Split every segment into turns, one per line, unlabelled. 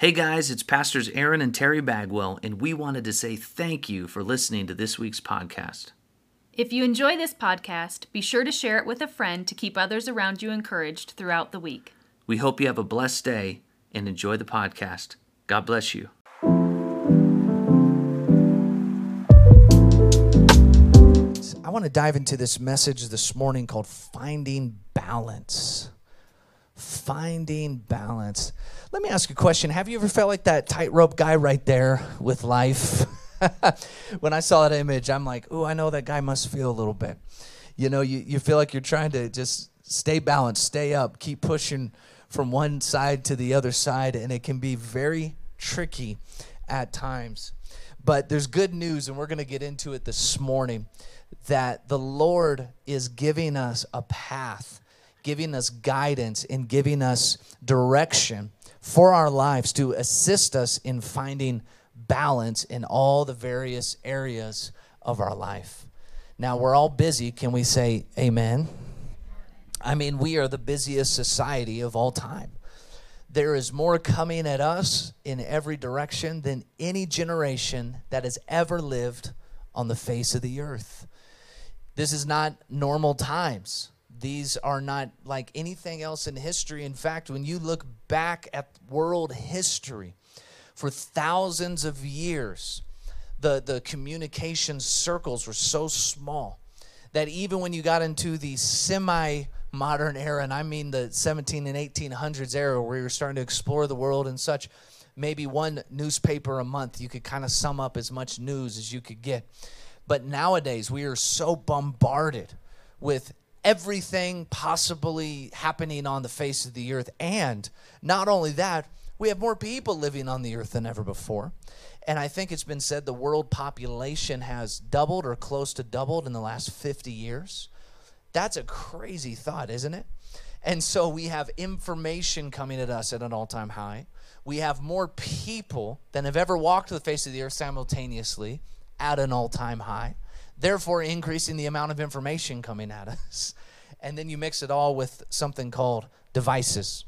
Hey guys, it's Pastors Aaron and Terry Bagwell, and we wanted to say thank you for listening to this week's podcast.
If you enjoy this podcast, be sure to share it with a friend to keep others around you encouraged throughout the week.
We hope you have a blessed day and enjoy the podcast. God bless you.
I want to dive into this message this morning called Finding Balance. Finding Balance. Let me ask you a question. Have you ever felt like that tightrope guy right there with life? when I saw that image, I'm like, oh, I know that guy must feel a little bit. You know, you, you feel like you're trying to just stay balanced, stay up, keep pushing from one side to the other side, and it can be very tricky at times. But there's good news, and we're going to get into it this morning that the Lord is giving us a path, giving us guidance, and giving us direction for our lives to assist us in finding balance in all the various areas of our life. Now, we're all busy. Can we say amen? I mean, we are the busiest society of all time. There is more coming at us in every direction than any generation that has ever lived on the face of the earth. This is not normal times. These are not like anything else in history. In fact, when you look back at world history, for thousands of years, the, the communication circles were so small that even when you got into the semi modern era, and I mean the 17 and 1800s era where you're starting to explore the world and such, maybe one newspaper a month, you could kind of sum up as much news as you could get. But nowadays, we are so bombarded with everything possibly happening on the face of the earth. And not only that, we have more people living on the earth than ever before. And I think it's been said the world population has doubled or close to doubled in the last 50 years. That's a crazy thought, isn't it? And so we have information coming at us at an all time high. We have more people than have ever walked the face of the earth simultaneously at an all time high, therefore, increasing the amount of information coming at us. And then you mix it all with something called devices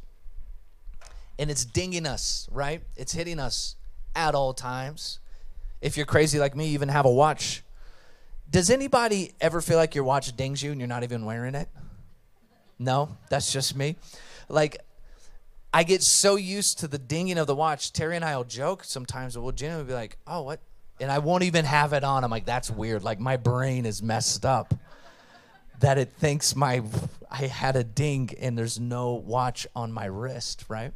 and it's dinging us, right? It's hitting us at all times. If you're crazy like me, you even have a watch. Does anybody ever feel like your watch dings you and you're not even wearing it? No, that's just me. Like, I get so used to the dinging of the watch. Terry and I will joke sometimes. Well, Jenna will be like, "Oh, what?" And I won't even have it on. I'm like, "That's weird." Like my brain is messed up that it thinks my I had a ding and there's no watch on my wrist, right?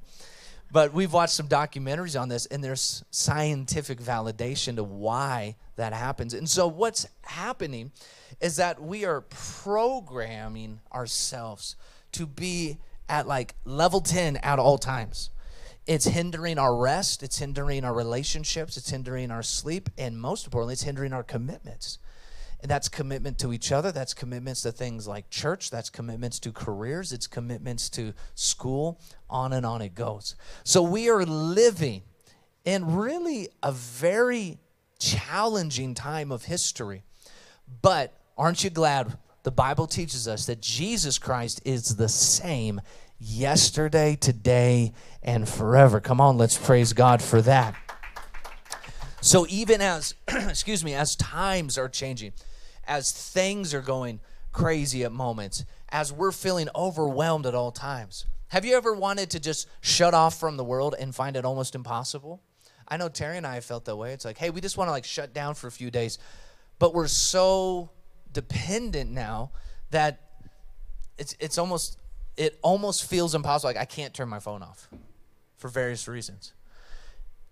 But we've watched some documentaries on this, and there's scientific validation to why that happens. And so, what's happening is that we are programming ourselves to be at like level 10 at all times. It's hindering our rest, it's hindering our relationships, it's hindering our sleep, and most importantly, it's hindering our commitments. And that's commitment to each other. That's commitments to things like church. That's commitments to careers. It's commitments to school. On and on it goes. So we are living in really a very challenging time of history. But aren't you glad the Bible teaches us that Jesus Christ is the same yesterday, today, and forever? Come on, let's praise God for that. So even as, excuse me, as times are changing, as things are going crazy at moments, as we're feeling overwhelmed at all times. Have you ever wanted to just shut off from the world and find it almost impossible? I know Terry and I have felt that way. It's like, hey, we just want to like shut down for a few days. But we're so dependent now that it's it's almost it almost feels impossible. Like I can't turn my phone off for various reasons.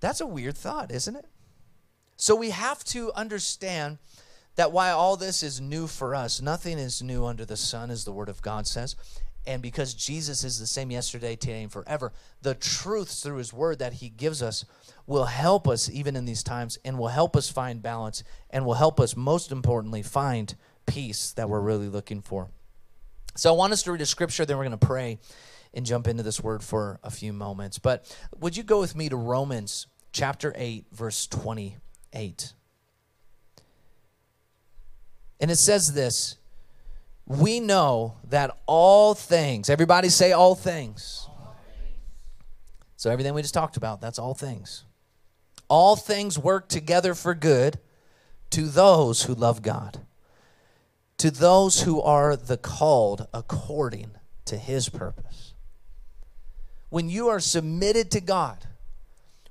That's a weird thought, isn't it? So we have to understand that while all this is new for us, nothing is new under the sun, as the Word of God says. And because Jesus is the same yesterday, today, and forever, the truths through His Word that He gives us will help us even in these times and will help us find balance and will help us, most importantly, find peace that we're really looking for. So I want us to read a scripture, then we're going to pray and jump into this word for a few moments. But would you go with me to Romans chapter 8, verse 28? And it says this We know that all things, everybody say all things. So everything we just talked about, that's all things. All things work together for good to those who love God, to those who are the called according to his purpose. When you are submitted to God,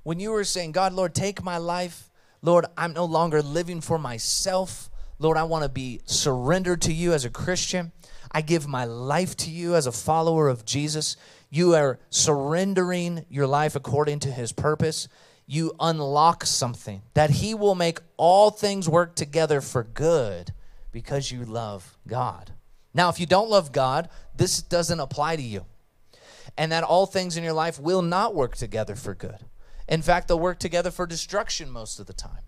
when you are saying, God, Lord, take my life, Lord, I'm no longer living for myself. Lord, I want to be surrendered to you as a Christian. I give my life to you as a follower of Jesus. You are surrendering your life according to his purpose. You unlock something that he will make all things work together for good because you love God. Now, if you don't love God, this doesn't apply to you. And that all things in your life will not work together for good. In fact, they'll work together for destruction most of the time.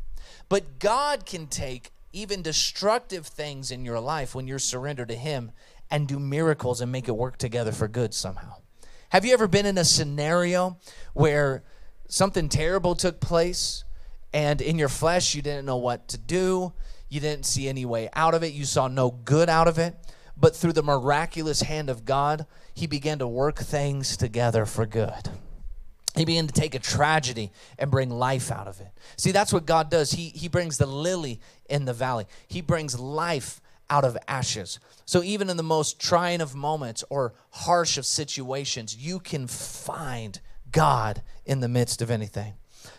But God can take even destructive things in your life when you're surrendered to Him and do miracles and make it work together for good somehow. Have you ever been in a scenario where something terrible took place and in your flesh you didn't know what to do? You didn't see any way out of it. You saw no good out of it. But through the miraculous hand of God, He began to work things together for good. He began to take a tragedy and bring life out of it. See, that's what God does. He, he brings the lily in the valley, He brings life out of ashes. So even in the most trying of moments or harsh of situations, you can find God in the midst of anything.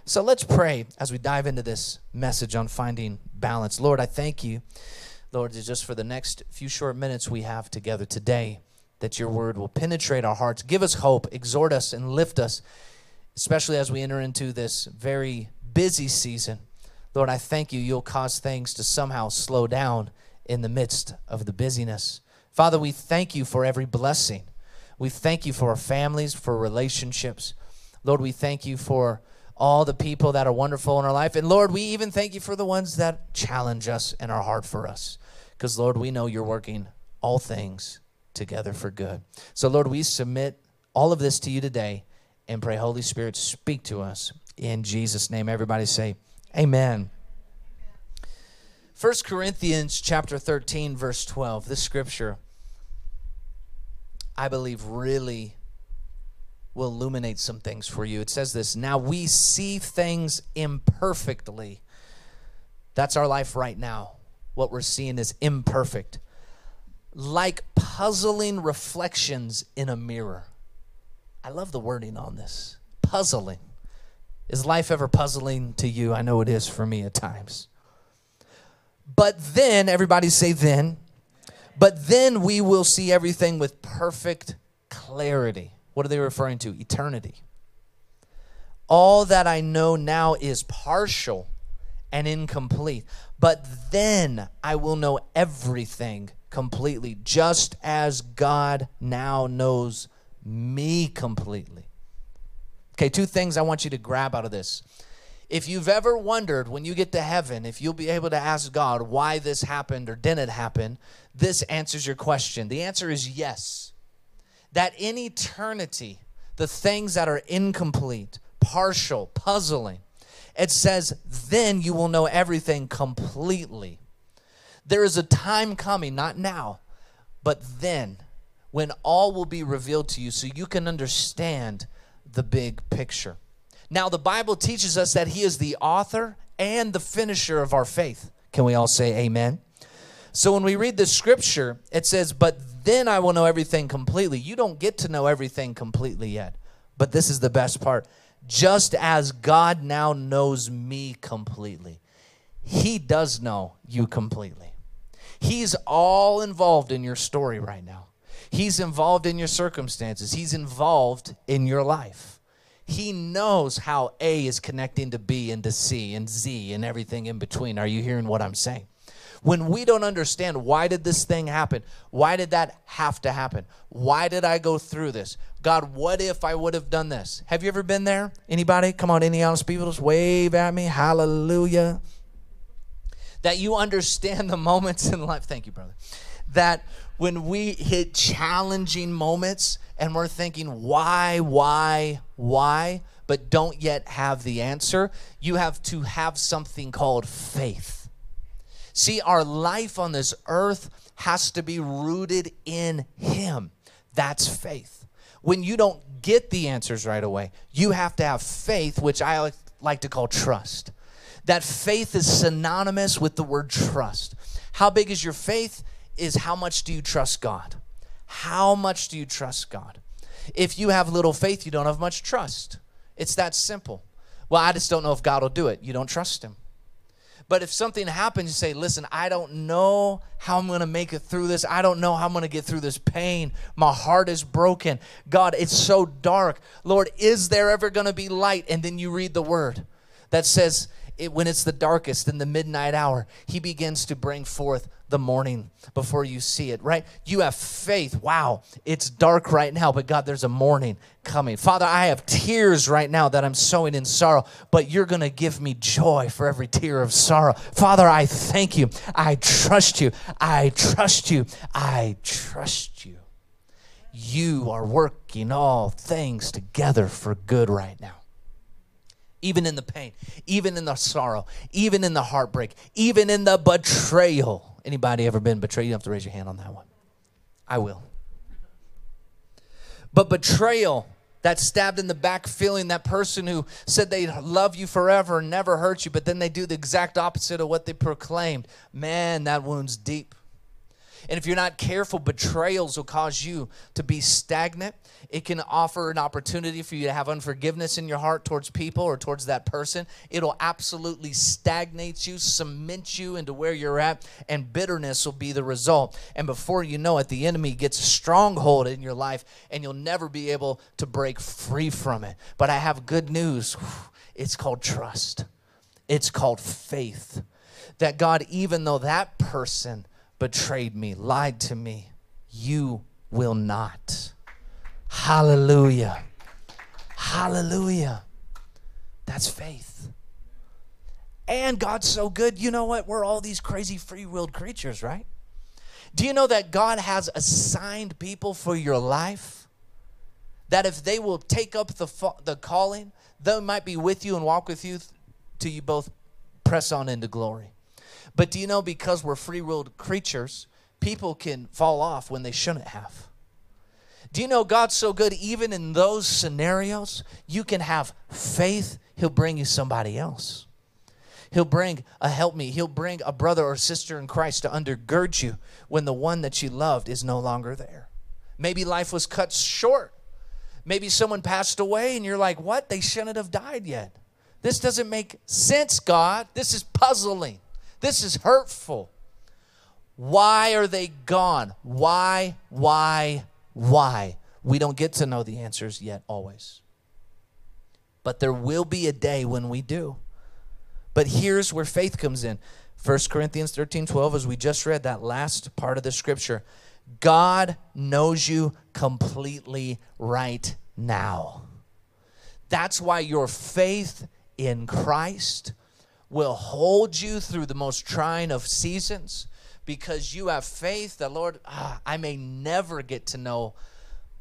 So let's pray as we dive into this message on finding balance. Lord, I thank you, Lord, just for the next few short minutes we have together today, that your word will penetrate our hearts, give us hope, exhort us, and lift us, especially as we enter into this very busy season. Lord, I thank you, you'll cause things to somehow slow down in the midst of the busyness. Father, we thank you for every blessing. We thank you for our families, for relationships. Lord, we thank you for all the people that are wonderful in our life. And Lord, we even thank you for the ones that challenge us and are hard for us. Because, Lord, we know you're working all things together for good. So, Lord, we submit all of this to you today and pray, Holy Spirit, speak to us. In Jesus' name, everybody say, Amen. 1 Corinthians chapter 13 verse 12. This scripture I believe really will illuminate some things for you. It says this, now we see things imperfectly. That's our life right now. What we're seeing is imperfect. Like puzzling reflections in a mirror. I love the wording on this. Puzzling. Is life ever puzzling to you? I know it is for me at times. But then, everybody say then, but then we will see everything with perfect clarity. What are they referring to? Eternity. All that I know now is partial and incomplete, but then I will know everything completely, just as God now knows me completely. Okay, two things I want you to grab out of this. If you've ever wondered when you get to heaven if you'll be able to ask God why this happened or didn't happen, this answers your question. The answer is yes. That in eternity, the things that are incomplete, partial, puzzling, it says, then you will know everything completely. There is a time coming, not now, but then, when all will be revealed to you so you can understand the big picture. Now, the Bible teaches us that He is the author and the finisher of our faith. Can we all say amen? So, when we read the scripture, it says, But then I will know everything completely. You don't get to know everything completely yet. But this is the best part. Just as God now knows me completely, He does know you completely. He's all involved in your story right now. He's involved in your circumstances. He's involved in your life. He knows how A is connecting to B and to C and Z and everything in between. Are you hearing what I'm saying? When we don't understand why did this thing happen? Why did that have to happen? Why did I go through this? God, what if I would have done this? Have you ever been there? Anybody? Come on, any honest people, just wave at me. Hallelujah. That you understand the moments in life. Thank you, brother. That when we hit challenging moments and we're thinking, why, why, why, but don't yet have the answer, you have to have something called faith. See, our life on this earth has to be rooted in Him. That's faith. When you don't get the answers right away, you have to have faith, which I like- to call trust. That faith is synonymous with the word trust. How big is your faith? Is how much do you trust God? How much do you trust God? If you have little faith, you don't have much trust. It's that simple. Well, I just don't know if God will do it. You don't trust Him. But if something happens, you say, Listen, I don't know how I'm going to make it through this. I don't know how I'm going to get through this pain. My heart is broken. God, it's so dark. Lord, is there ever going to be light? And then you read the word that says, it, when it's the darkest in the midnight hour, he begins to bring forth the morning before you see it, right? You have faith. Wow, it's dark right now, but God, there's a morning coming. Father, I have tears right now that I'm sowing in sorrow, but you're going to give me joy for every tear of sorrow. Father, I thank you. I trust you. I trust you. I trust you. You are working all things together for good right now even in the pain, even in the sorrow, even in the heartbreak, even in the betrayal. Anybody ever been betrayed? You have to raise your hand on that one. I will. But betrayal, that stabbed in the back feeling, that person who said they love you forever and never hurt you, but then they do the exact opposite of what they proclaimed. Man, that wound's deep. And if you're not careful, betrayals will cause you to be stagnant. It can offer an opportunity for you to have unforgiveness in your heart towards people or towards that person. It'll absolutely stagnate you, cement you into where you're at, and bitterness will be the result. And before you know it, the enemy gets a stronghold in your life, and you'll never be able to break free from it. But I have good news it's called trust, it's called faith. That God, even though that person, betrayed me, lied to me, you will not. Hallelujah. Hallelujah. That's faith. And God's so good. You know what? We're all these crazy free willed creatures, right? Do you know that God has assigned people for your life? That if they will take up the, the calling, they might be with you and walk with you till you both press on into glory. But do you know because we're free willed creatures, people can fall off when they shouldn't have? Do you know God's so good, even in those scenarios, you can have faith, He'll bring you somebody else. He'll bring a help me. He'll bring a brother or sister in Christ to undergird you when the one that you loved is no longer there. Maybe life was cut short. Maybe someone passed away and you're like, what? They shouldn't have died yet. This doesn't make sense, God. This is puzzling. This is hurtful. Why are they gone? Why, why, why? We don't get to know the answers yet, always. But there will be a day when we do. But here's where faith comes in 1 Corinthians 13 12, as we just read that last part of the scripture. God knows you completely right now. That's why your faith in Christ will hold you through the most trying of seasons because you have faith that, Lord, ah, I may never get to know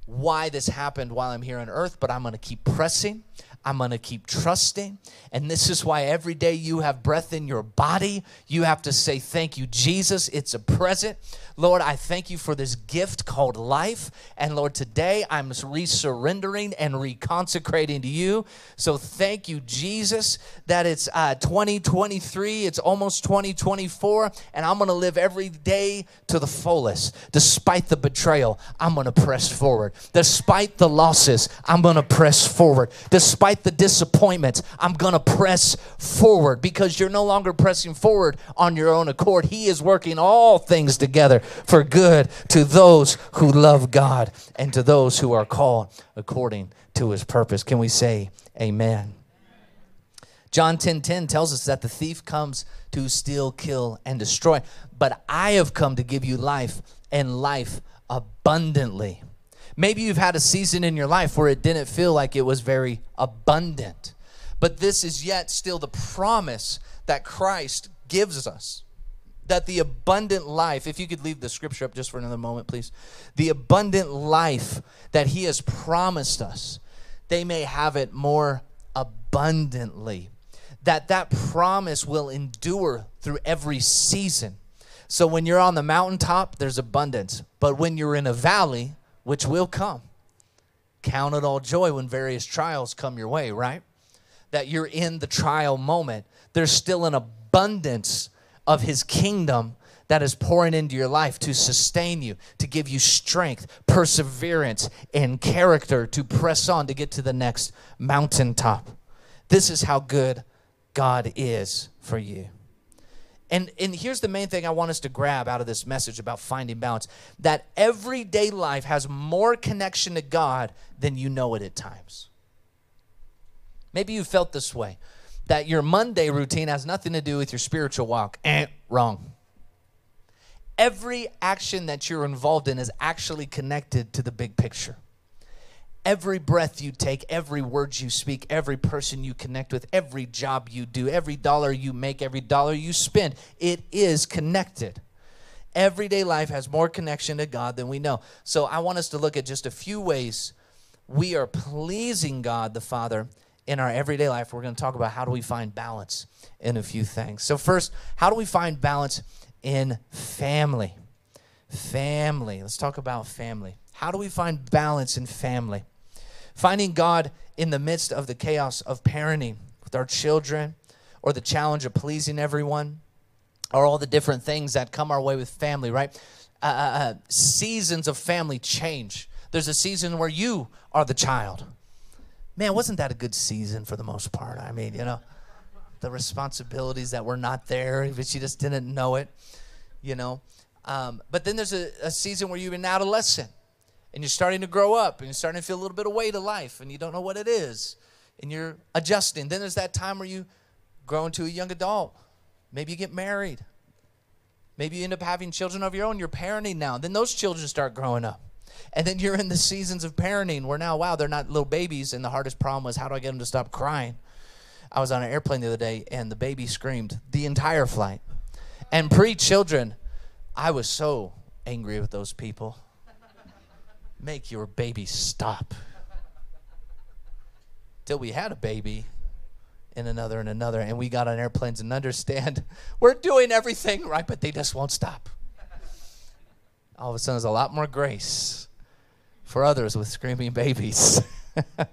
why this happened while I'm here on earth, but I'm going to keep pressing. I'm going to keep trusting. And this is why every day you have breath in your body, you have to say, Thank you, Jesus. It's a present. Lord, I thank you for this gift called life. And Lord, today I'm resurrendering and reconsecrating to you. So thank you, Jesus, that it's uh, 2023, it's almost 2024, and I'm going to live every day to the fullest. Despite the betrayal, I'm going to press forward. Despite the losses, I'm going to press forward. Despite the disappointments, I'm going to press forward because you're no longer pressing forward on your own accord. He is working all things together for good to those who love God and to those who are called according to his purpose. Can we say amen? John 10:10 10, 10 tells us that the thief comes to steal, kill and destroy, but I have come to give you life and life abundantly. Maybe you've had a season in your life where it didn't feel like it was very abundant. But this is yet still the promise that Christ gives us that the abundant life, if you could leave the scripture up just for another moment, please. The abundant life that He has promised us, they may have it more abundantly. That that promise will endure through every season. So when you're on the mountaintop, there's abundance. But when you're in a valley, which will come, count it all joy when various trials come your way, right? That you're in the trial moment. There's still an abundance of his kingdom that is pouring into your life to sustain you, to give you strength, perseverance, and character to press on to get to the next mountaintop. This is how good God is for you. And, and here's the main thing I want us to grab out of this message about finding balance that everyday life has more connection to God than you know it at times. Maybe you felt this way that your Monday routine has nothing to do with your spiritual walk. Eh, wrong. Every action that you're involved in is actually connected to the big picture. Every breath you take, every word you speak, every person you connect with, every job you do, every dollar you make, every dollar you spend, it is connected. Everyday life has more connection to God than we know. So I want us to look at just a few ways we are pleasing God the Father in our everyday life. We're going to talk about how do we find balance in a few things. So first, how do we find balance in family? Family. Let's talk about family. How do we find balance in family? Finding God in the midst of the chaos of parenting with our children, or the challenge of pleasing everyone, or all the different things that come our way with family, right? Uh, uh, uh, seasons of family change. There's a season where you are the child. Man, wasn't that a good season for the most part? I mean, you know, the responsibilities that were not there, but you just didn't know it, you know. Um, but then there's a, a season where you're an adolescent and you're starting to grow up and you're starting to feel a little bit of weight of life and you don't know what it is and you're adjusting. Then there's that time where you grow into a young adult. Maybe you get married. Maybe you end up having children of your own. You're parenting now. Then those children start growing up. And then you're in the seasons of parenting where now, wow, they're not little babies. And the hardest problem was how do I get them to stop crying? I was on an airplane the other day and the baby screamed the entire flight. And pre children, I was so angry with those people make your baby stop. Till we had a baby and another and another, and we got on airplanes and understand we're doing everything right, but they just won't stop. All of a sudden, there's a lot more grace for others with screaming babies.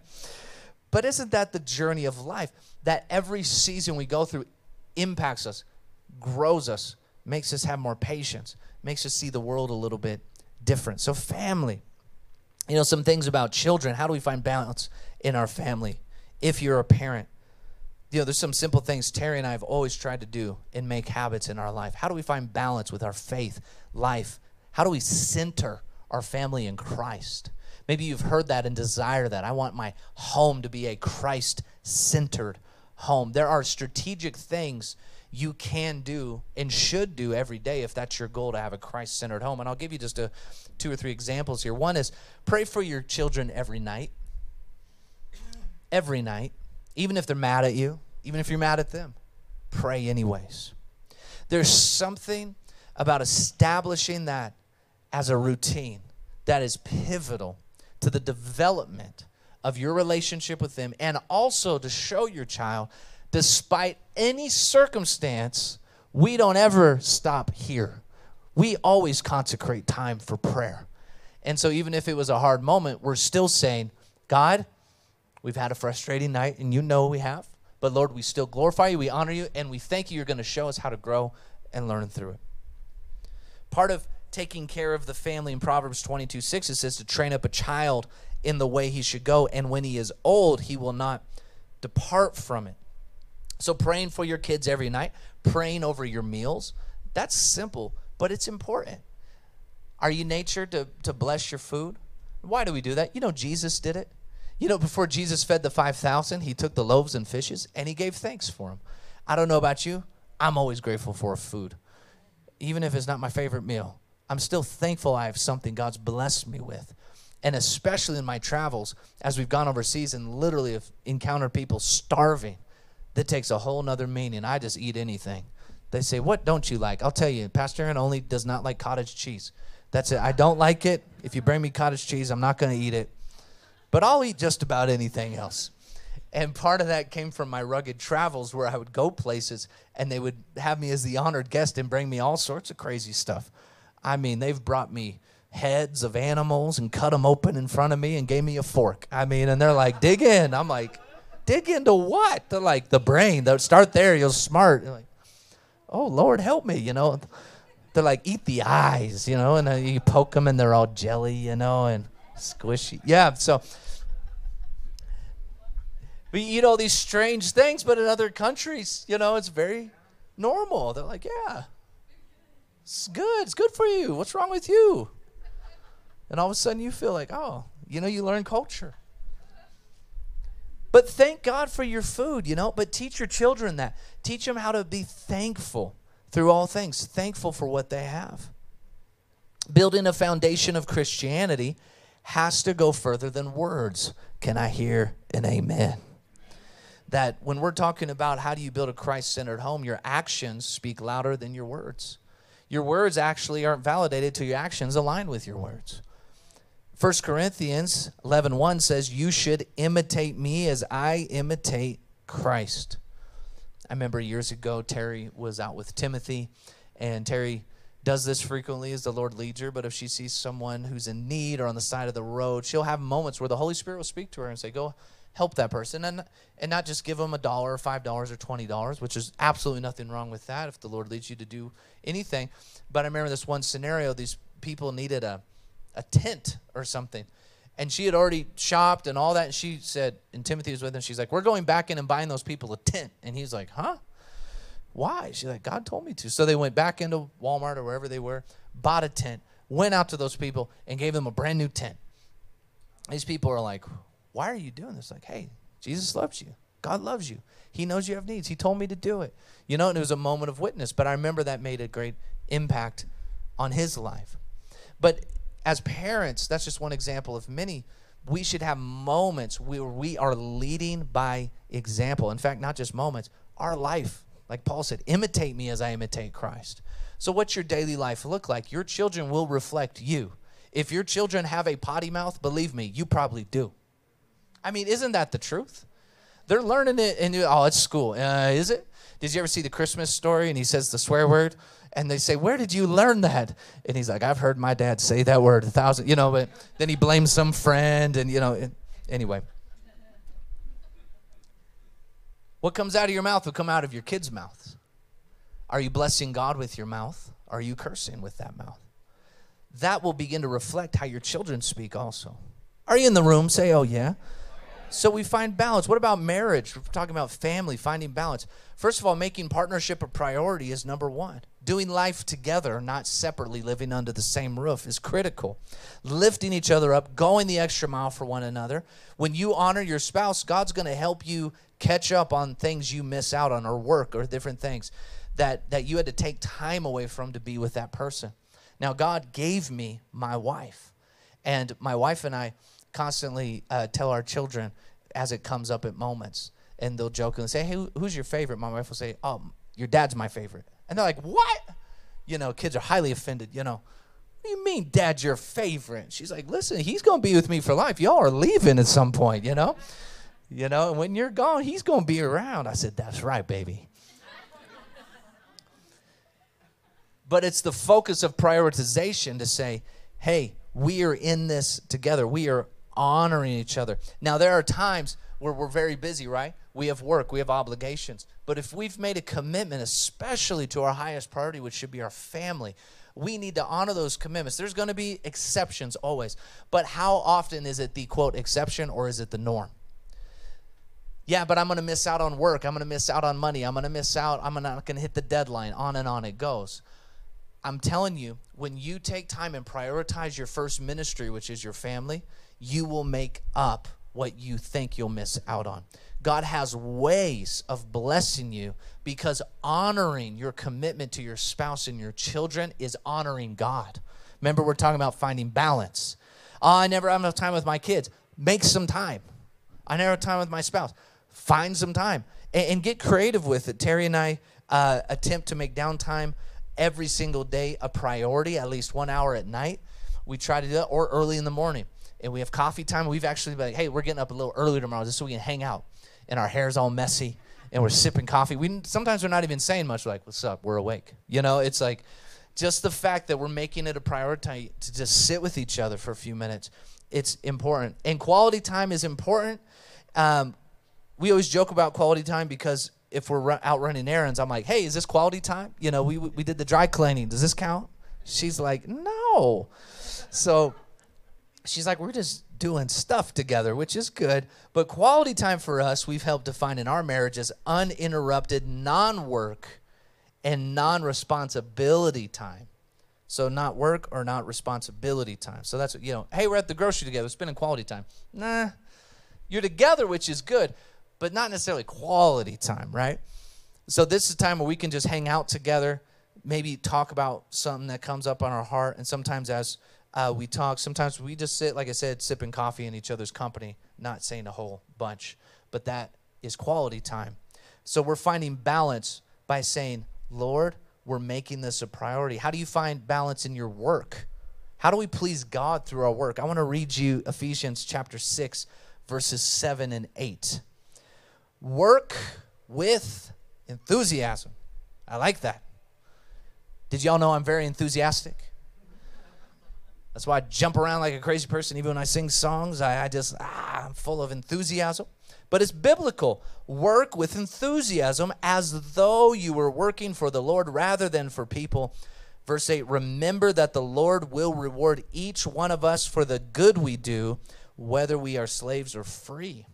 but isn't that the journey of life? That every season we go through impacts us, grows us, makes us have more patience, makes us see the world a little bit different. So, family you know, some things about children. How do we find balance in our family? If you're a parent, you know, there's some simple things Terry and I have always tried to do and make habits in our life. How do we find balance with our faith, life? How do we center our family in Christ? Maybe you've heard that and desire that. I want my home to be a Christ centered home. There are strategic things you can do and should do every day if that's your goal to have a Christ centered home. And I'll give you just a, two or three examples here. One is pray for your children every night. Every night. Even if they're mad at you, even if you're mad at them, pray anyways. There's something about establishing that as a routine that is pivotal to the development of your relationship with them and also to show your child despite any circumstance, we don't ever stop here. We always consecrate time for prayer. And so, even if it was a hard moment, we're still saying, God, we've had a frustrating night, and you know we have. But Lord, we still glorify you, we honor you, and we thank you you're going to show us how to grow and learn through it. Part of taking care of the family in Proverbs 22 6, it says to train up a child in the way he should go, and when he is old, he will not depart from it. So, praying for your kids every night, praying over your meals, that's simple, but it's important. Are you nature to, to bless your food? Why do we do that? You know, Jesus did it. You know, before Jesus fed the 5,000, he took the loaves and fishes and he gave thanks for them. I don't know about you, I'm always grateful for food. Even if it's not my favorite meal, I'm still thankful I have something God's blessed me with. And especially in my travels, as we've gone overseas and literally have encountered people starving that takes a whole nother meaning. I just eat anything. They say, What don't you like? I'll tell you, Pastor Aaron only does not like cottage cheese. That's it. I don't like it. If you bring me cottage cheese, I'm not going to eat it. But I'll eat just about anything else. And part of that came from my rugged travels where I would go places and they would have me as the honored guest and bring me all sorts of crazy stuff. I mean, they've brought me heads of animals and cut them open in front of me and gave me a fork. I mean, and they're like, dig in. I'm like, dig into what? They're like, the brain. They'll start there. You're smart. You're like, oh, Lord, help me, you know. They're like, eat the eyes, you know, and you poke them and they're all jelly, you know, and squishy. Yeah, so we eat all these strange things, but in other countries, you know, it's very normal. They're like, yeah, it's good. It's good for you. What's wrong with you? And all of a sudden you feel like, oh, you know, you learn culture. But thank God for your food, you know, but teach your children that. Teach them how to be thankful through all things, thankful for what they have. Building a foundation of Christianity has to go further than words. Can I hear an amen? That when we're talking about how do you build a Christ centered home, your actions speak louder than your words. Your words actually aren't validated till your actions align with your words. 1 Corinthians 11 1 says, You should imitate me as I imitate Christ. I remember years ago, Terry was out with Timothy, and Terry does this frequently as the Lord leads her. But if she sees someone who's in need or on the side of the road, she'll have moments where the Holy Spirit will speak to her and say, Go help that person. And, and not just give them a dollar or five dollars or twenty dollars, which is absolutely nothing wrong with that if the Lord leads you to do anything. But I remember this one scenario, these people needed a, a tent or something and she had already shopped and all that. And she said, and Timothy was with her. She's like, "We're going back in and buying those people a tent." And he's like, "Huh? Why?" She's like, "God told me to." So they went back into Walmart or wherever they were, bought a tent, went out to those people, and gave them a brand new tent. These people are like, "Why are you doing this?" Like, "Hey, Jesus loves you. God loves you. He knows you have needs. He told me to do it." You know, and it was a moment of witness. But I remember that made a great impact on his life. But as parents, that's just one example of many. We should have moments where we are leading by example. In fact, not just moments, our life. Like Paul said, imitate me as I imitate Christ. So, what's your daily life look like? Your children will reflect you. If your children have a potty mouth, believe me, you probably do. I mean, isn't that the truth? They're learning it in oh, it's school. Uh, is it? Did you ever see the Christmas story? And he says the swear word and they say, Where did you learn that? And he's like, I've heard my dad say that word a thousand, you know, but then he blames some friend, and, you know, anyway. What comes out of your mouth will come out of your kids' mouths. Are you blessing God with your mouth? Are you cursing with that mouth? That will begin to reflect how your children speak also. Are you in the room? Say, Oh, yeah. So we find balance. What about marriage? We're talking about family, finding balance. First of all, making partnership a priority is number one. Doing life together, not separately, living under the same roof, is critical. Lifting each other up, going the extra mile for one another. When you honor your spouse, God's going to help you catch up on things you miss out on, or work, or different things that, that you had to take time away from to be with that person. Now, God gave me my wife, and my wife and I constantly uh, tell our children as it comes up at moments, and they'll and say, "Hey, who's your favorite?" My wife will say, "Oh, your dad's my favorite," and they're like, "What?" You know, kids are highly offended. You know, what do you mean, dad's your favorite? She's like, "Listen, he's gonna be with me for life. Y'all are leaving at some point. You know, you know, and when you're gone, he's gonna be around." I said, "That's right, baby." but it's the focus of prioritization to say, "Hey." We are in this together. We are honoring each other. Now, there are times where we're very busy, right? We have work, we have obligations. But if we've made a commitment, especially to our highest priority, which should be our family, we need to honor those commitments. There's going to be exceptions always. But how often is it the quote exception or is it the norm? Yeah, but I'm going to miss out on work. I'm going to miss out on money. I'm going to miss out. I'm not going to hit the deadline. On and on it goes. I'm telling you, when you take time and prioritize your first ministry, which is your family, you will make up what you think you'll miss out on. God has ways of blessing you because honoring your commitment to your spouse and your children is honoring God. Remember, we're talking about finding balance. Oh, I never have enough time with my kids. Make some time. I never have time with my spouse. Find some time and, and get creative with it. Terry and I uh, attempt to make downtime every single day a priority, at least one hour at night. We try to do that or early in the morning and we have coffee time. We've actually been like, hey, we're getting up a little earlier tomorrow just so we can hang out. And our hair's all messy and we're sipping coffee. We sometimes we're not even saying much. We're like, what's up? We're awake. You know, it's like, Just the fact that we're making it a priority to just sit with each other for a few minutes, it's important. And quality time is important. Um, we always joke about quality time because if we're out running errands, I'm like, hey, is this quality time? You know, we, we did the dry cleaning. Does this count? She's like, no. So she's like, we're just doing stuff together, which is good. But quality time for us, we've helped define in our marriage as uninterrupted, non work, and non responsibility time. So not work or not responsibility time. So that's you know, hey, we're at the grocery together, spending quality time. Nah, you're together, which is good, but not necessarily quality time, right? So this is a time where we can just hang out together, maybe talk about something that comes up on our heart, and sometimes as uh, we talk, sometimes we just sit, like I said, sipping coffee in each other's company, not saying a whole bunch, but that is quality time. So we're finding balance by saying, Lord, we're making this a priority. How do you find balance in your work? How do we please God through our work? I want to read you Ephesians chapter 6, verses 7 and 8. Work with enthusiasm. I like that. Did y'all know I'm very enthusiastic? That's why I jump around like a crazy person. Even when I sing songs, I, I just, ah, I'm full of enthusiasm. But it's biblical. Work with enthusiasm as though you were working for the Lord rather than for people. Verse 8 Remember that the Lord will reward each one of us for the good we do, whether we are slaves or free.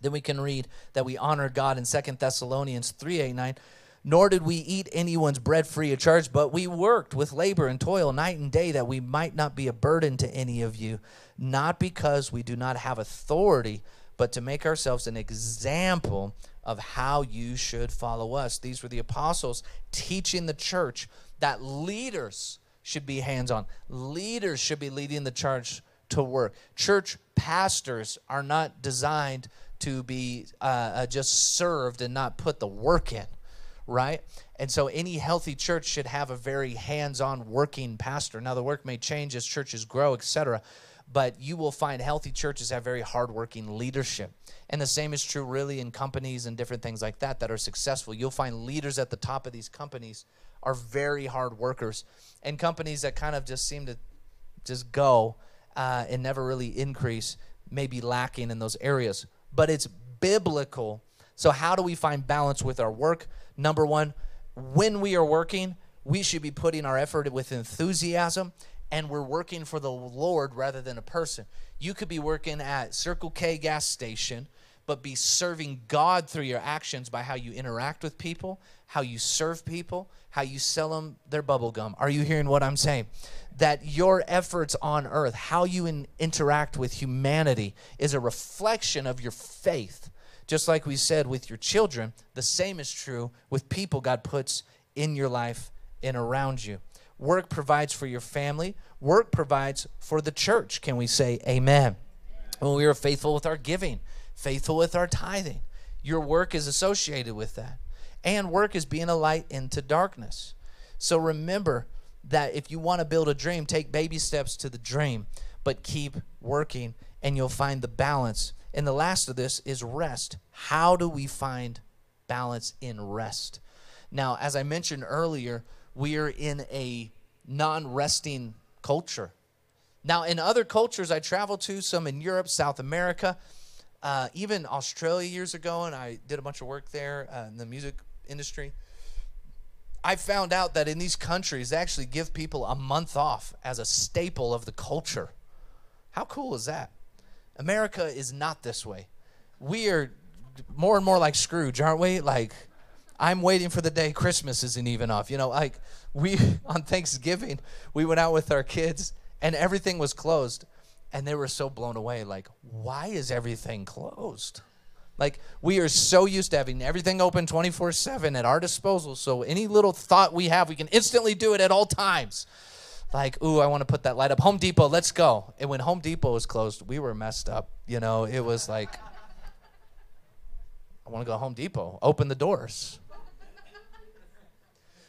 Then we can read that we honor God in Second Thessalonians 3 8 9 nor did we eat anyone's bread free of charge, but we worked with labor and toil night and day that we might not be a burden to any of you, not because we do not have authority, but to make ourselves an example of how you should follow us. These were the apostles teaching the church that leaders should be hands on, leaders should be leading the charge to work. Church pastors are not designed to be uh, uh just served and not put the work in right? And so any healthy church should have a very hands-on working pastor. Now the work may change as churches grow, etc. But you will find healthy churches have very hardworking leadership. And the same is true really in companies and different things like that that are successful. You'll find leaders at the top of these companies are very hard workers. And companies that kind of just seem to just go uh, and never really increase may be lacking in those areas. But it's biblical. So, how do we find balance with our work? Number one, when we are working, we should be putting our effort with enthusiasm and we're working for the Lord rather than a person. You could be working at Circle K gas station, but be serving God through your actions by how you interact with people, how you serve people, how you sell them their bubble gum. Are you hearing what I'm saying? That your efforts on earth, how you in, interact with humanity, is a reflection of your faith just like we said with your children, the same is true with people God puts in your life and around you. Work provides for your family, work provides for the church. Can we say amen? When we are faithful with our giving, faithful with our tithing, your work is associated with that. And work is being a light into darkness. So remember that if you want to build a dream, take baby steps to the dream, but keep working and you'll find the balance and the last of this is rest. How do we find balance in rest? Now, as I mentioned earlier, we are in a non resting culture. Now, in other cultures I travel to, some in Europe, South America, uh, even Australia years ago, and I did a bunch of work there uh, in the music industry. I found out that in these countries, they actually give people a month off as a staple of the culture. How cool is that? America is not this way. We are more and more like Scrooge, aren't we? Like, I'm waiting for the day Christmas isn't even off. You know, like we on Thanksgiving, we went out with our kids and everything was closed. And they were so blown away. Like, why is everything closed? Like, we are so used to having everything open 24 7 at our disposal. So, any little thought we have, we can instantly do it at all times like, ooh, I want to put that light up. Home Depot, let's go. And when Home Depot was closed, we were messed up. You know, it was like, I want to go Home Depot, open the doors.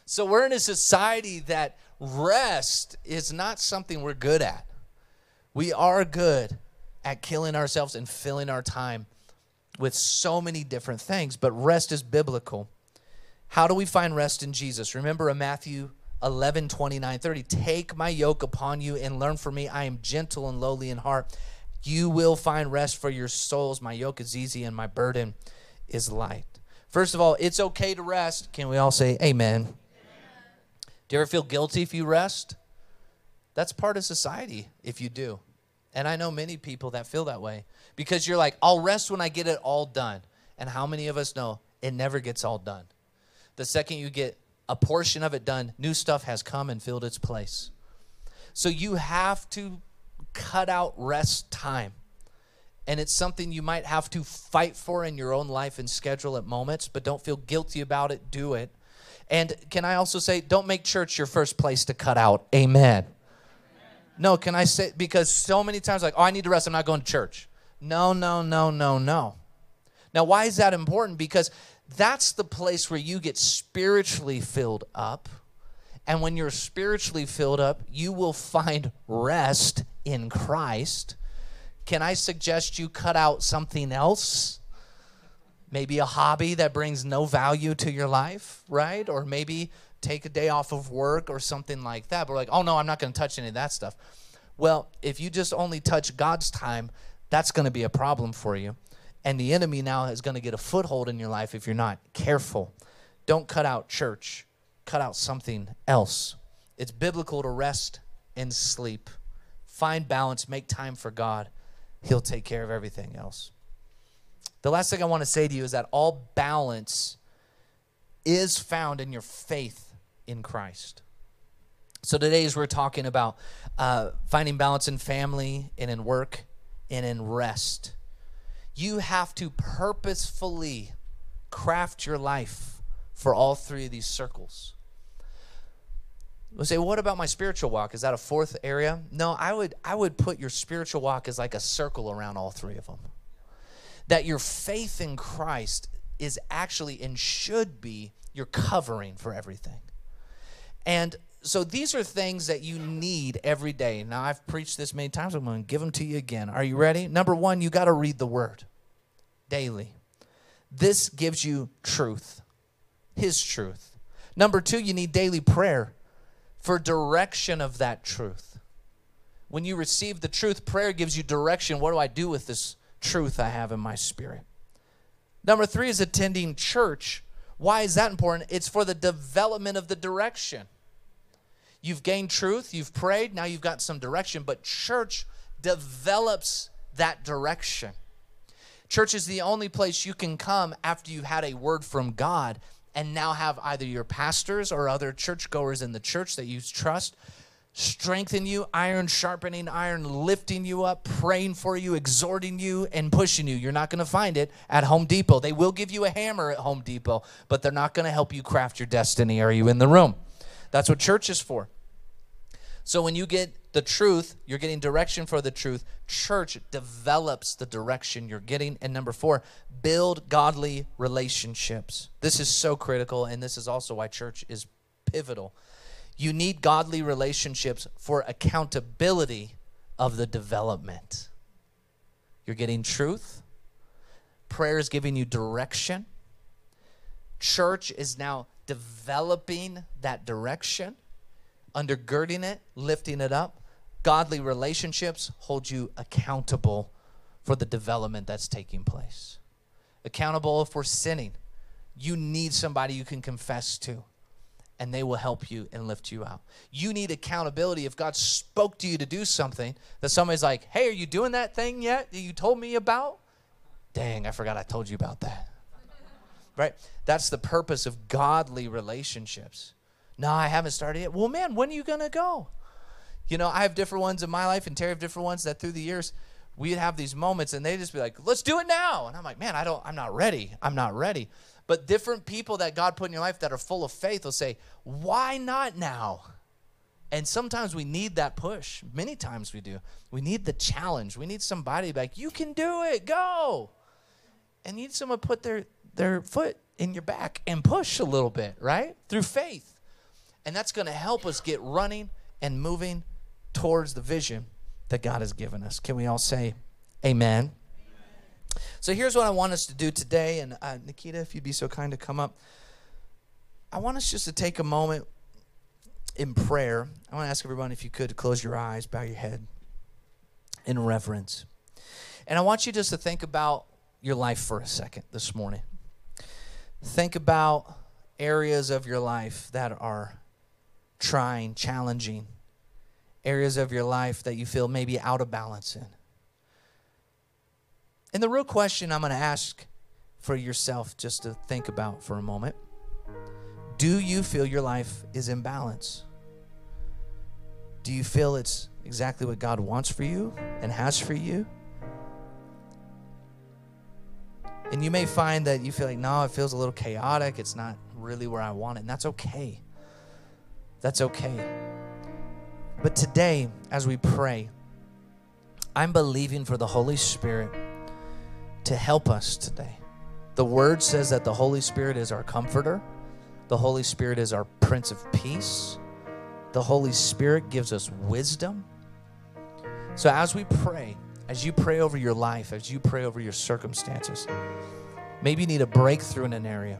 So we're in a society that rest is not something we're good at. We are good at killing ourselves and filling our time with so many different things, but rest is biblical. How do we find rest in Jesus? Remember in Matthew 11, 29, 30. Take my yoke upon you and learn from me. I am gentle and lowly in heart. You will find rest for your souls. My yoke is easy and my burden is light. First of all, it's okay to rest. Can we all say amen? amen? Do you ever feel guilty if you rest? That's part of society if you do. And I know many people that feel that way because you're like, I'll rest when I get it all done. And how many of us know it never gets all done? The second you get a portion of it done, new stuff has come and filled its place. So you have to cut out rest time. And it's something you might have to fight for in your own life and schedule at moments, but don't feel guilty about it. Do it. And can I also say, don't make church your first place to cut out. Amen. No, can I say, because so many times, like, oh, I need to rest, I'm not going to church. No, no, no, no, no. Now, why is that important? Because that's the place where you get spiritually filled up. And when you're spiritually filled up, you will find rest in Christ. Can I suggest you cut out something else? Maybe a hobby that brings no value to your life, right? Or maybe take a day off of work or something like that. But like, oh no, I'm not going to touch any of that stuff. Well, if you just only touch God's time, that's going to be a problem for you. And the enemy now is going to get a foothold in your life if you're not careful. Don't cut out church, cut out something else. It's biblical to rest and sleep. Find balance, make time for God. He'll take care of everything else. The last thing I want to say to you is that all balance is found in your faith in Christ. So today, as we're talking about uh, finding balance in family and in work and in rest, you have to purposefully craft your life for all three of these circles. We'll say, what about my spiritual walk? Is that a fourth area? No, I would I would put your spiritual walk as like a circle around all three of them. That your faith in Christ is actually and should be your covering for everything. And so these are things that you need every day. Now, I've preached this many times. I'm going to give them to you again. Are you ready? Number one, you got to read the word daily. This gives you truth, His truth. Number two, you need daily prayer for direction of that truth. When you receive the truth, prayer gives you direction. What do I do with this truth I have in my spirit? Number three is attending church. Why is that important? It's for the development of the direction. You've gained truth, you've prayed, now you've got some direction, but church develops that direction. Church is the only place you can come after you've had a word from God and now have either your pastors or other churchgoers in the church that you trust strengthen you, iron sharpening iron, lifting you up, praying for you, exhorting you, and pushing you. You're not going to find it at Home Depot. They will give you a hammer at Home Depot, but they're not going to help you craft your destiny. Are you in the room? That's what church is for. So when you get the truth, you're getting direction for the truth. Church develops the direction you're getting. And number four, build godly relationships. This is so critical, and this is also why church is pivotal. You need godly relationships for accountability of the development. You're getting truth, prayer is giving you direction. Church is now developing that direction, undergirding it, lifting it up. Godly relationships hold you accountable for the development that's taking place. Accountable if we're sinning. You need somebody you can confess to, and they will help you and lift you out. You need accountability. If God spoke to you to do something, that somebody's like, hey, are you doing that thing yet that you told me about? Dang, I forgot I told you about that right? That's the purpose of godly relationships. No, I haven't started yet. Well, man, when are you going to go? You know, I have different ones in my life, and Terry have different ones that through the years, we'd have these moments, and they'd just be like, let's do it now. And I'm like, man, I don't, I'm not ready. I'm not ready. But different people that God put in your life that are full of faith will say, why not now? And sometimes we need that push. Many times we do. We need the challenge. We need somebody like, you can do it, go. And you need someone to put their, their foot in your back and push a little bit, right? Through faith. And that's going to help us get running and moving towards the vision that God has given us. Can we all say amen? amen. So here's what I want us to do today. And uh, Nikita, if you'd be so kind to come up, I want us just to take a moment in prayer, I want to ask everyone if you could close your eyes, bow your head in reverence. And I want you just to think about your life for a second this morning. Think about areas of your life that are trying, challenging, areas of your life that you feel maybe out of balance in. And the real question I'm going to ask for yourself just to think about for a moment do you feel your life is in balance? Do you feel it's exactly what God wants for you and has for you? And you may find that you feel like, no, it feels a little chaotic. It's not really where I want it. And that's okay. That's okay. But today, as we pray, I'm believing for the Holy Spirit to help us today. The Word says that the Holy Spirit is our comforter, the Holy Spirit is our Prince of Peace, the Holy Spirit gives us wisdom. So as we pray, as you pray over your life, as you pray over your circumstances, maybe you need a breakthrough in an area.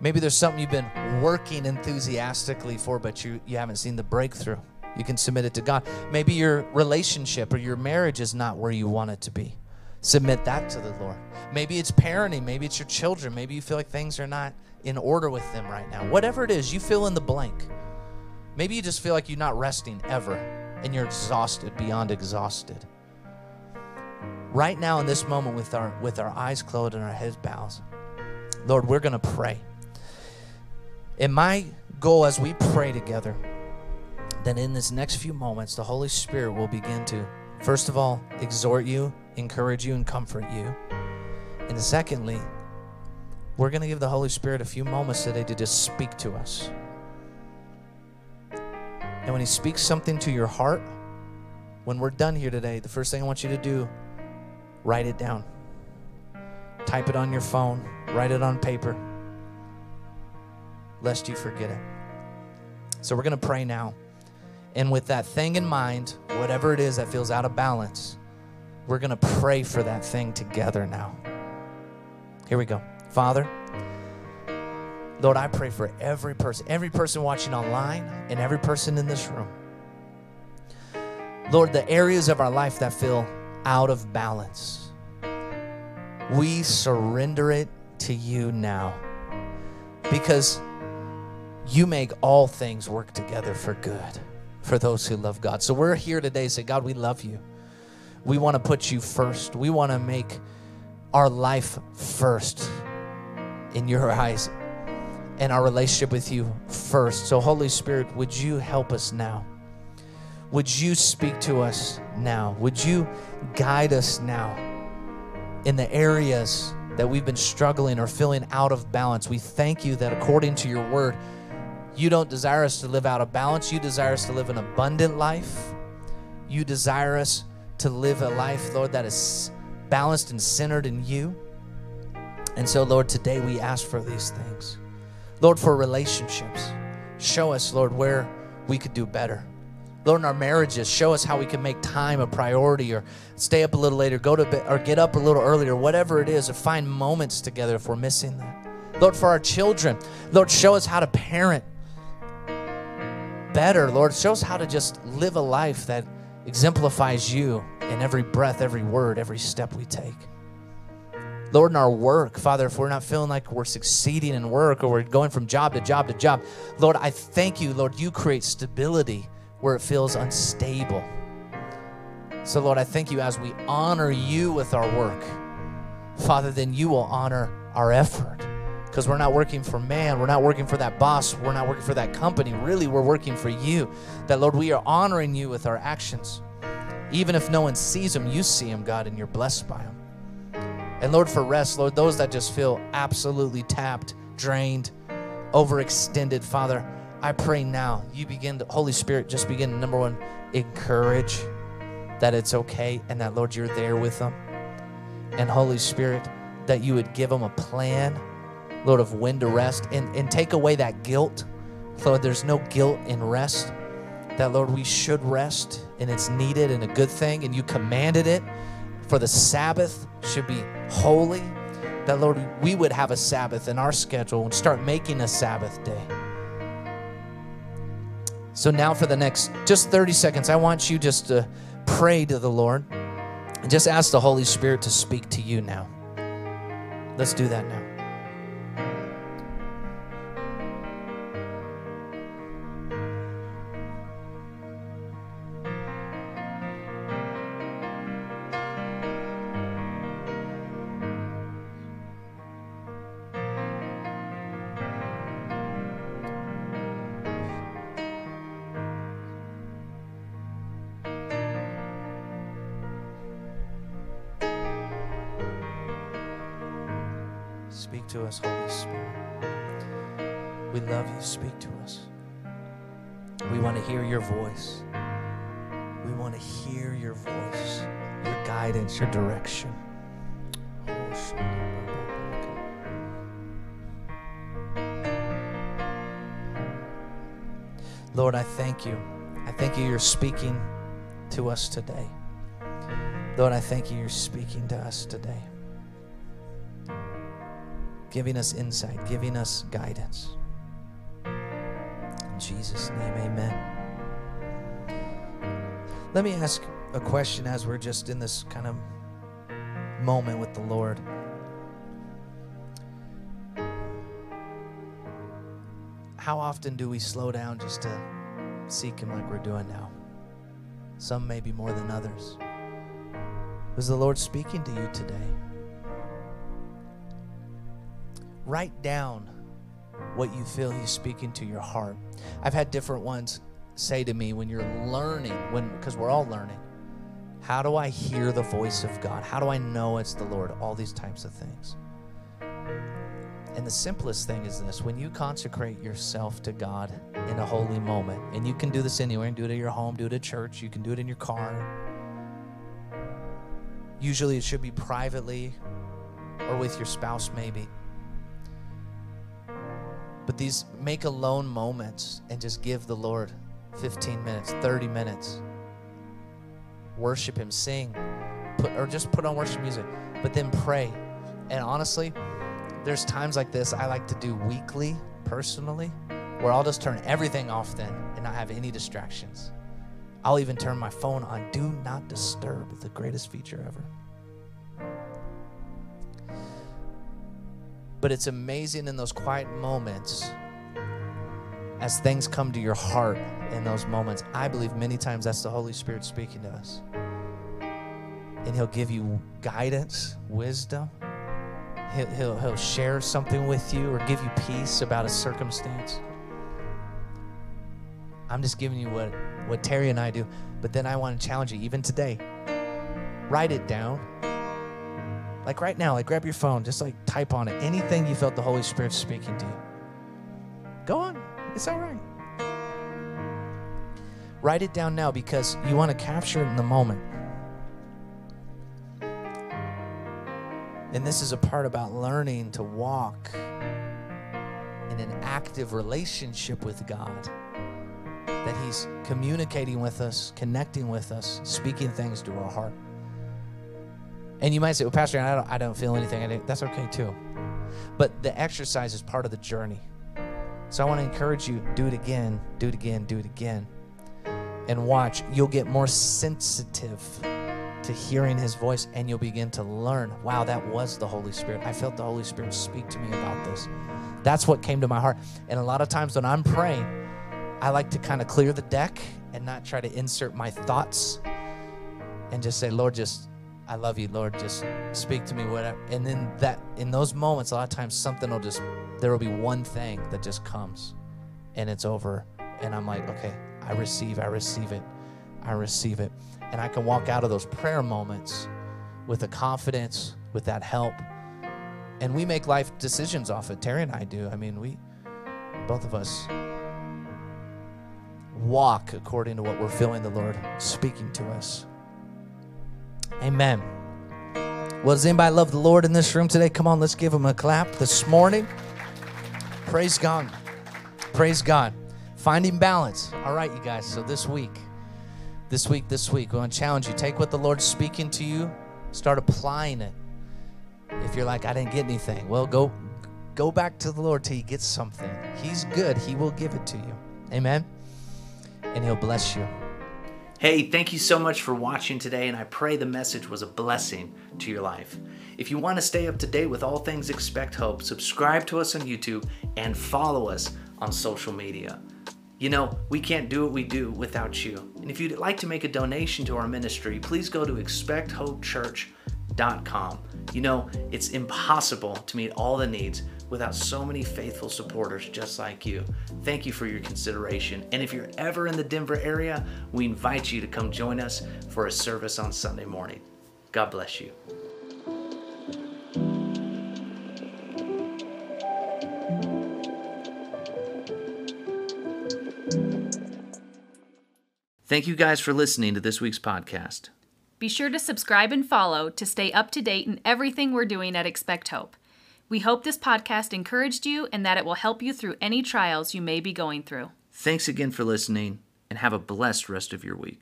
Maybe there's something you've been working enthusiastically for, but you, you haven't seen the breakthrough. You can submit it to God. Maybe your relationship or your marriage is not where you want it to be. Submit that to the Lord. Maybe it's parenting. Maybe it's your children. Maybe you feel like things are not in order with them right now. Whatever it is, you fill in the blank. Maybe you just feel like you're not resting ever and you're exhausted beyond exhausted. Right now in this moment with our with our eyes closed and our heads bowed, Lord, we're going to pray. And my goal as we pray together, then in this next few moments, the Holy Spirit will begin to, first of all, exhort you, encourage you, and comfort you. And secondly, we're going to give the Holy Spirit a few moments today to just speak to us. And when He speaks something to your heart, when we're done here today, the first thing I want you to do, write it down. Type it on your phone, write it on paper, lest you forget it. So we're going to pray now. And with that thing in mind, whatever it is that feels out of balance, we're going to pray for that thing together now. Here we go. Father, Lord, I pray for every person, every person watching online, and every person in this room. Lord, the areas of our life that feel out of balance, we surrender it to you now because you make all things work together for good for those who love God. So we're here today to say, God, we love you. We want to put you first. We want to make our life first in your eyes and our relationship with you first. So, Holy Spirit, would you help us now? Would you speak to us now? Would you guide us now in the areas that we've been struggling or feeling out of balance? We thank you that according to your word, you don't desire us to live out of balance. You desire us to live an abundant life. You desire us to live a life, Lord, that is balanced and centered in you. And so, Lord, today we ask for these things. Lord, for relationships, show us, Lord, where we could do better. Lord, in our marriages, show us how we can make time a priority or stay up a little later, go to bed, or get up a little earlier, whatever it is, or find moments together if we're missing that. Lord, for our children, Lord, show us how to parent better. Lord, show us how to just live a life that exemplifies you in every breath, every word, every step we take. Lord, in our work, Father, if we're not feeling like we're succeeding in work or we're going from job to job to job, Lord, I thank you, Lord, you create stability where it feels unstable. So, Lord, I thank you as we honor you with our work, Father, then you will honor our effort because we're not working for man. We're not working for that boss. We're not working for that company. Really, we're working for you. That, Lord, we are honoring you with our actions. Even if no one sees them, you see them, God, and you're blessed by them. And Lord, for rest, Lord, those that just feel absolutely tapped, drained, overextended, Father, I pray now you begin to, Holy Spirit, just begin number one, encourage that it's okay and that, Lord, you're there with them. And Holy Spirit, that you would give them a plan Lord, of when to rest and, and take away that guilt. Lord, there's no guilt in rest. That, Lord, we should rest and it's needed and a good thing, and you commanded it. For the Sabbath should be holy. That, Lord, we would have a Sabbath in our schedule and start making a Sabbath day. So now for the next just 30 seconds, I want you just to pray to the Lord and just ask the Holy Spirit to speak to you now. Let's do that now. Speak to us, Holy Spirit. We love you. Speak to us. We want to hear your voice. We want to hear your voice, your guidance, your direction. Lord, I thank you. I thank you you're speaking to us today. Lord, I thank you you're speaking to us today giving us insight, giving us guidance. In Jesus' name, amen. Let me ask a question as we're just in this kind of moment with the Lord. How often do we slow down just to seek Him like we're doing now? Some maybe more than others. Was the Lord speaking to you today? Write down what you feel he's speaking to your heart. I've had different ones say to me when you're learning, when because we're all learning, how do I hear the voice of God? How do I know it's the Lord? All these types of things. And the simplest thing is this when you consecrate yourself to God in a holy moment, and you can do this anywhere, and do it at your home, do it at church, you can do it in your car. Usually it should be privately or with your spouse, maybe. But these make alone moments and just give the Lord 15 minutes, 30 minutes. Worship Him, sing, put, or just put on worship music, but then pray. And honestly, there's times like this I like to do weekly, personally, where I'll just turn everything off then and not have any distractions. I'll even turn my phone on do not disturb, the greatest feature ever. But it's amazing in those quiet moments as things come to your heart in those moments. I believe many times that's the Holy Spirit speaking to us. And He'll give you guidance, wisdom. He'll, he'll, he'll share something with you or give you peace about a circumstance. I'm just giving you what, what Terry and I do. But then I want to challenge you, even today. Write it down like right now, like grab your phone, just like type on it anything you felt the Holy Spirit speaking to you. Go on, it's all right. Write it down now because you want to capture it in the moment. And this is a part about learning to walk in an active relationship with God. That He's communicating with us, connecting with us, speaking things to our heart. And you might say, well, Pastor, I don't, I don't feel anything. I That's okay too. But the exercise is part of the journey. So I want to encourage you do it again, do it again, do it again. And watch, you'll get more sensitive to hearing his voice and you'll begin to learn wow, that was the Holy Spirit. I felt the Holy Spirit speak to me about this. That's what came to my heart. And a lot of times when I'm praying, I like to kind of clear the deck and not try to insert my thoughts and just say, Lord, just I love you, Lord. Just speak to me, whatever. And then that, in those moments, a lot of times something will just, there will be one thing that just comes and it's over. And I'm like, okay, I receive, I receive it, I receive it. And I can walk out of those prayer moments with a confidence, with that help. And we make life decisions off it. Terry and I do. I mean, we, both of us, walk according to what we're feeling the Lord speaking to us. Amen. Well, does anybody love the Lord in this room today? Come on, let's give him a clap this morning. Praise God. Praise God. Finding balance. All right, you guys. So this week, this week, this week, we want to challenge you. Take what the Lord's speaking to you, start applying it. If you're like, I didn't get anything, well, go go back to the Lord till you get something. He's good. He will give it to you. Amen.
and He'll bless you.
Hey, thank you so much for watching today, and I pray the message was a blessing to your life. If you want to stay up to date with all things Expect Hope, subscribe to us on YouTube and follow us on social media. You know, we can't do what we do without you. And if you'd like to make a donation to our ministry, please go to expecthopechurch.com. You know, it's impossible to meet all the needs without so many faithful supporters just like you. Thank you for your consideration. And if you're ever in the Denver area, we invite you to come join us for a service on Sunday morning. God bless you. Thank you guys for listening to this week's podcast.
Be sure to subscribe and follow to stay up to date in everything we're doing at Expect Hope. We hope this podcast encouraged you and that it will help you through any trials you may be going through.
Thanks again for listening and have a blessed rest of your week.